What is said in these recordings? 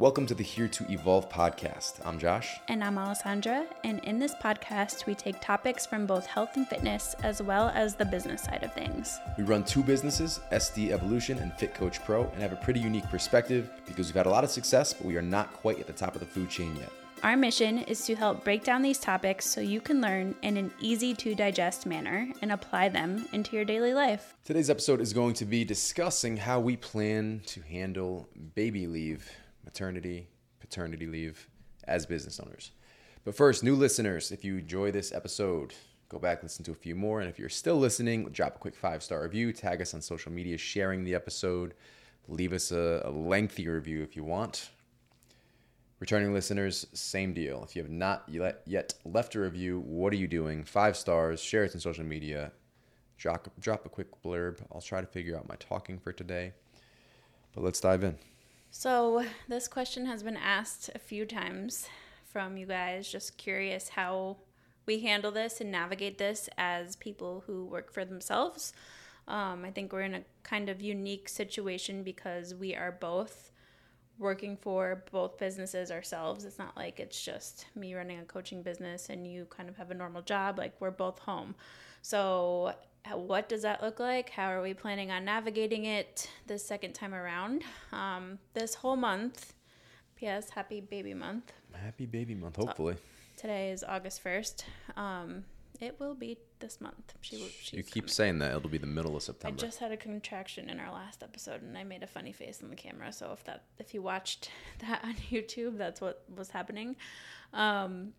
Welcome to the Here to Evolve podcast. I'm Josh. And I'm Alessandra. And in this podcast, we take topics from both health and fitness as well as the business side of things. We run two businesses, SD Evolution and Fit Coach Pro, and have a pretty unique perspective because we've had a lot of success, but we are not quite at the top of the food chain yet. Our mission is to help break down these topics so you can learn in an easy to digest manner and apply them into your daily life. Today's episode is going to be discussing how we plan to handle baby leave maternity, paternity leave as business owners. But first, new listeners, if you enjoy this episode, go back listen to a few more. And if you're still listening drop a quick five star review tag us on social media sharing the episode leave us a, a, lengthy review if you want. Returning listeners same deal. If you have not yet left a review what are you doing? Five stars share it on social media. Drop, drop a quick blurb. I'll try to figure out my talking for today. But let's dive in so, this question has been asked a few times from you guys. Just curious how we handle this and navigate this as people who work for themselves. Um, I think we're in a kind of unique situation because we are both working for both businesses ourselves. It's not like it's just me running a coaching business and you kind of have a normal job. Like, we're both home. So, what does that look like? How are we planning on navigating it this second time around? Um, this whole month, P.S. Happy Baby Month. Happy Baby Month, hopefully. today is August 1st. Um, it will be this month. She, you keep coming. saying that it'll be the middle of September. I just had a contraction in our last episode, and I made a funny face on the camera. So if that, if you watched that on YouTube, that's what was happening. Um,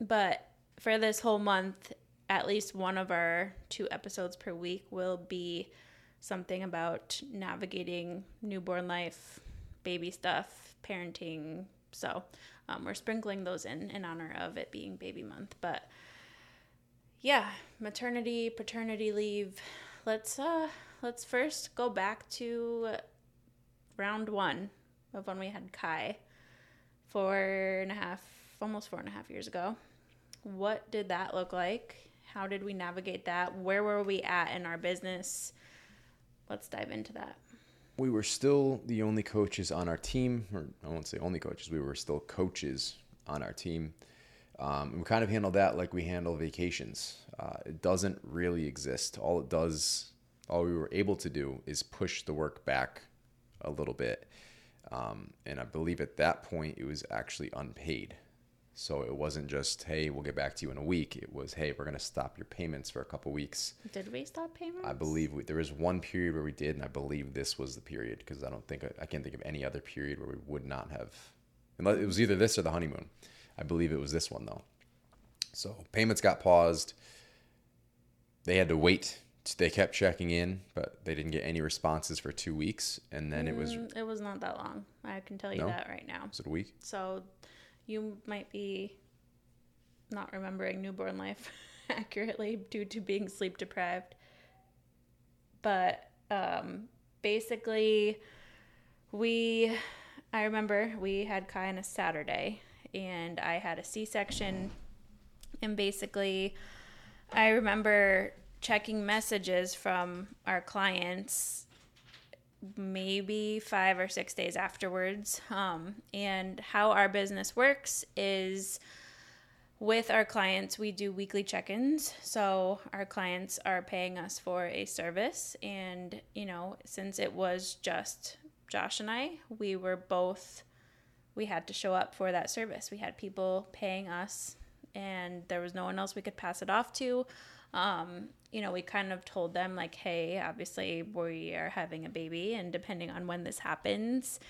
but for this whole month, at least one of our two episodes per week will be something about navigating newborn life, baby stuff, parenting. So um, we're sprinkling those in in honor of it being baby month. But yeah, maternity, paternity leave. Let's uh let's first go back to round one of when we had Kai four and a half, almost four and a half years ago. What did that look like? How did we navigate that? Where were we at in our business? Let's dive into that. We were still the only coaches on our team, or I won't say only coaches, we were still coaches on our team. Um, we kind of handle that like we handle vacations. Uh, it doesn't really exist. All it does, all we were able to do is push the work back a little bit. Um, and I believe at that point it was actually unpaid. So it wasn't just, hey, we'll get back to you in a week. It was, hey, we're going to stop your payments for a couple weeks. Did we stop payments? I believe we, there was one period where we did, and I believe this was the period because I don't think, I can't think of any other period where we would not have. unless It was either this or the honeymoon. I believe it was this one, though. So payments got paused. They had to wait. They kept checking in, but they didn't get any responses for two weeks. And then mm, it was. Mm, it was not that long. I can tell you no? that right now. Was it a week? So you might be not remembering newborn life accurately due to being sleep deprived. But um, basically, we, I remember we had Kai on a Saturday and I had a C section. And basically, I remember checking messages from our clients maybe five or six days afterwards. Um, and how our business works is with our clients, we do weekly check ins. So our clients are paying us for a service. And, you know, since it was just Josh and I, we were both, we had to show up for that service. We had people paying us, and there was no one else we could pass it off to. Um, you know, we kind of told them, like, hey, obviously we are having a baby, and depending on when this happens,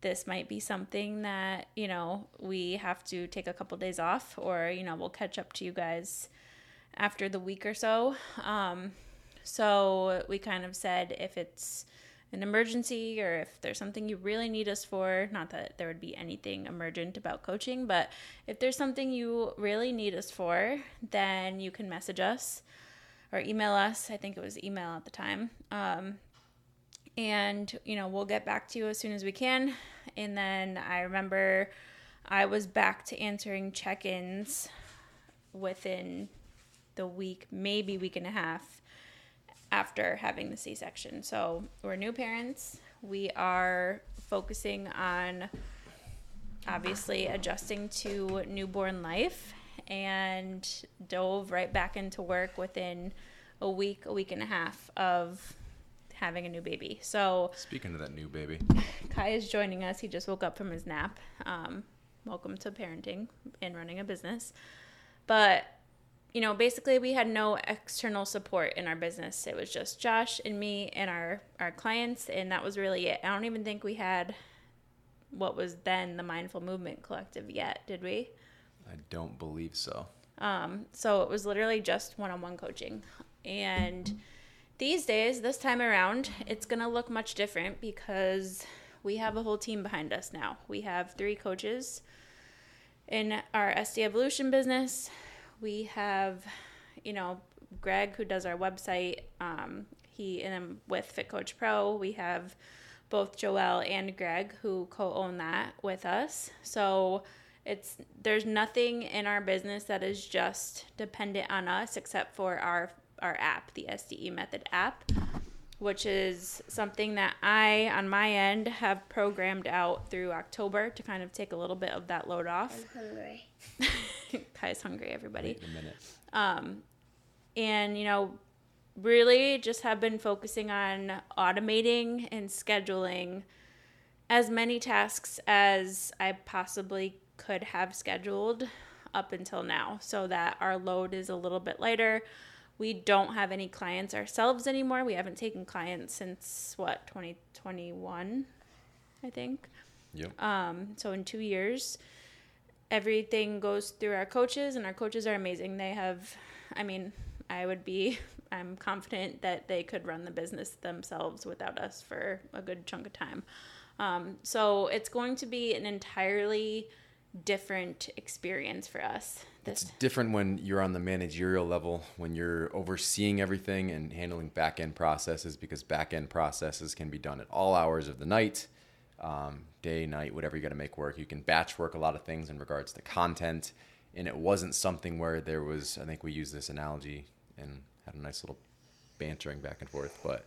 this might be something that, you know, we have to take a couple days off, or, you know, we'll catch up to you guys after the week or so. Um, so we kind of said if it's an emergency or if there's something you really need us for, not that there would be anything emergent about coaching, but if there's something you really need us for, then you can message us or email us. I think it was email at the time. Um, and, you know, we'll get back to you as soon as we can. And then I remember I was back to answering check ins within the week, maybe week and a half after having the C section. So we're new parents. We are focusing on obviously adjusting to newborn life and dove right back into work within a week, a week and a half of having a new baby. So, Speaking of that new baby, Kai is joining us. He just woke up from his nap. Um, welcome to parenting and running a business. But, you know, basically we had no external support in our business. It was just Josh and me and our, our clients, and that was really it. I don't even think we had what was then the Mindful Movement Collective yet, did we? I don't believe so. Um, so it was literally just one on one coaching. And these days, this time around, it's going to look much different because we have a whole team behind us now. We have three coaches in our SD Evolution business. We have, you know, Greg who does our website. Um, he and with Fit Coach Pro, we have both Joelle and Greg who co-own that with us. So it's there's nothing in our business that is just dependent on us except for our our app, the SDE Method app, which is something that I on my end have programmed out through October to kind of take a little bit of that load off. I'm hungry. Kai's hungry, everybody Wait a minute. um, and you know really just have been focusing on automating and scheduling as many tasks as i possibly could have scheduled up until now so that our load is a little bit lighter we don't have any clients ourselves anymore we haven't taken clients since what 2021 i think Yep. um, so in two years, everything goes through our coaches, and our coaches are amazing. They have, I mean, I would be, I'm confident that they could run the business themselves without us for a good chunk of time. Um, so it's going to be an entirely different experience for us. It's different when you're on the managerial level, when you're overseeing everything and handling back end processes, because back end processes can be done at all hours of the night, um, day, night, whatever you got to make work. You can batch work a lot of things in regards to content. And it wasn't something where there was, I think we used this analogy and had a nice little bantering back and forth, but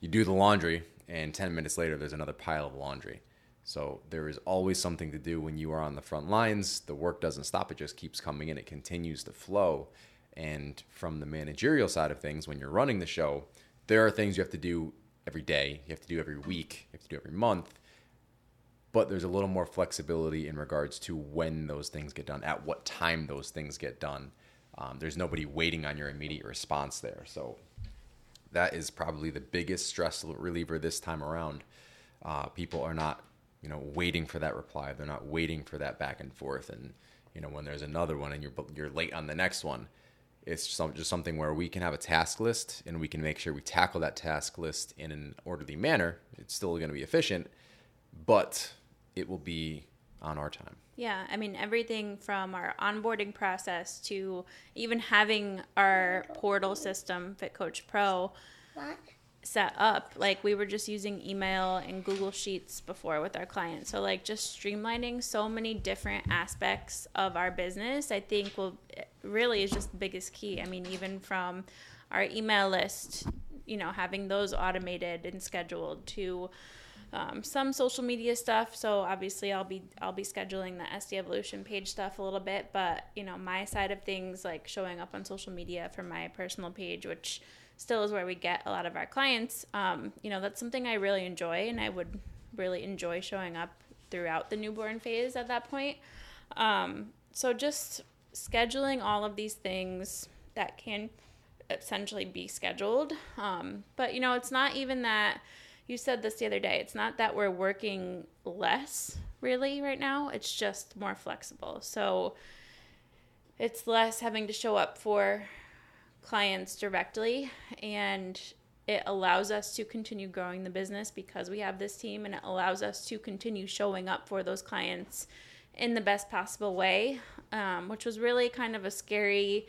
you do the laundry, and 10 minutes later, there's another pile of laundry. So there is always something to do when you are on the front lines. The work doesn't stop, it just keeps coming in, it continues to flow. And from the managerial side of things, when you're running the show, there are things you have to do every day, you have to do every week, you have to do every month. But there's a little more flexibility in regards to when those things get done, at what time those things get done. Um, there's nobody waiting on your immediate response there. So that is probably the biggest stress reliever this time around. Uh, people are not, you know, waiting for that reply. They're not waiting for that back and forth. And you know, when there's another one and you're you're late on the next one, it's some, just something where we can have a task list and we can make sure we tackle that task list in an orderly manner. It's still going to be efficient, but it will be on our time. yeah, I mean, everything from our onboarding process to even having our portal system, Fit Coach Pro, What? Set up like we were just using email and google sheets before with our clients. So like just streamlining so many different aspects of our business i think will really is just the biggest key. I mean even from our email list you know having those automated and scheduled to um, some social media stuff. So obviously i'll be i'll be scheduling the sd evolution page stuff a little bit but you know my side of things like showing up on social media for my personal page which still is where we get a lot of our clients. Um, you know that's something i really enjoy and i would really enjoy showing up throughout the newborn phase at that point. Um, so just scheduling all of these things that can essentially be scheduled um, but you know it's not even that you said this the other day it's not that we're working less really right now it's just more flexible. So it's less having to show up for clients directly and it allows us to continue growing the business because we have this team and it allows us to continue showing up for those clients in the best possible way um, which was really kind of a scary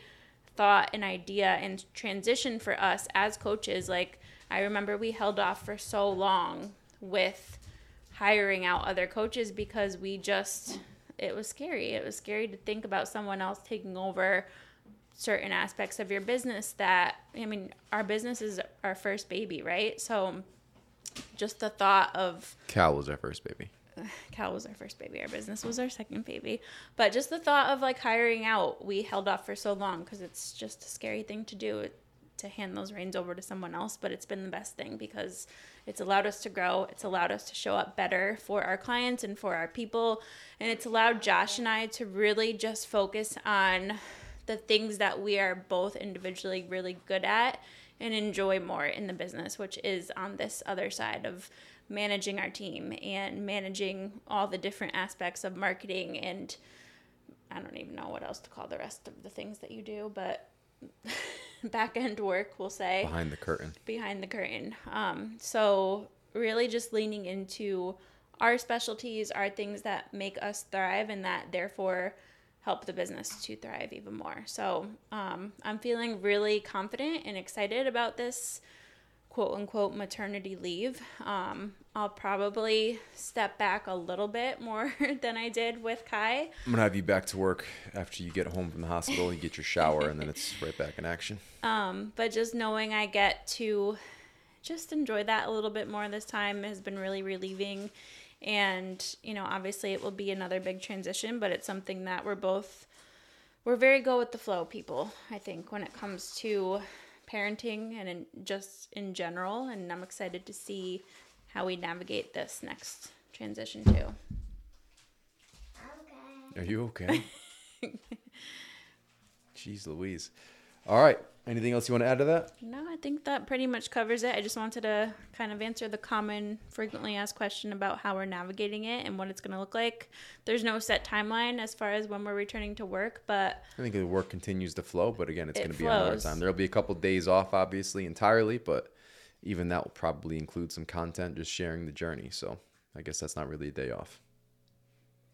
thought and idea and transition for us as coaches. Like i remember we held off for so long with hiring out other coaches because we just it was scary. It was scary to think about someone else taking over certain aspects of your business that I mean our business is our first baby, right? So just the thought of Kai was our first baby. Kai was our first baby. Our business was our second baby. But just the thought of like hiring out, we held off for so long because it's just a scary thing to do to hand those reins over to someone else. But it's been the best thing because it's allowed us to grow. It's allowed us to show up better for our clients and for our people. And it's allowed Josh and I to really just focus on the things that we are both individually really good at and enjoy more in the business, which is on this other side of managing our team and managing all the different aspects of marketing and I don't even know what else to call the rest of the things that you do, but back end work, we'll say. Behind the curtain. Behind the curtain. Um, so, really just leaning into our specialties, our things that make us thrive, and that therefore help the business to thrive even more. So, um, I'm feeling really confident and excited about this quote unquote maternity leave. Um, I'll probably step back a little bit more than I did with Kai. I'm gonna have you back to work after you get home from the hospital. You get your shower, and then it's right back in action. Um, but just knowing I get to just enjoy that a little bit more this time has been really relieving. And you know, obviously, it will be another big transition, but it's something that we're both we're very go with the flow people. I think when it comes to parenting and in, just in general. And I'm excited to see how we navigate this next transition too. Okay. Are you okay? Jeez Louise. All right. Anything else you want to add to that? No, I think that pretty much covers it. I just wanted to kind of answer the common, frequently asked question about how we're navigating it and what it's going to look like. There's no set timeline as far as when we're returning to work, but I think the work continues to flow. But again, it's it going to be on our time. There'll be a couple of days off, obviously, entirely, but even that will probably include some content, just sharing the journey. So I guess that's not really a day off.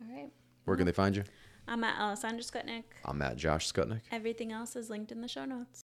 All right. Where can they find you? I'm at uh, Alessandra Skutnik. I'm at Josh Skutnik. Everything else is linked in the show notes.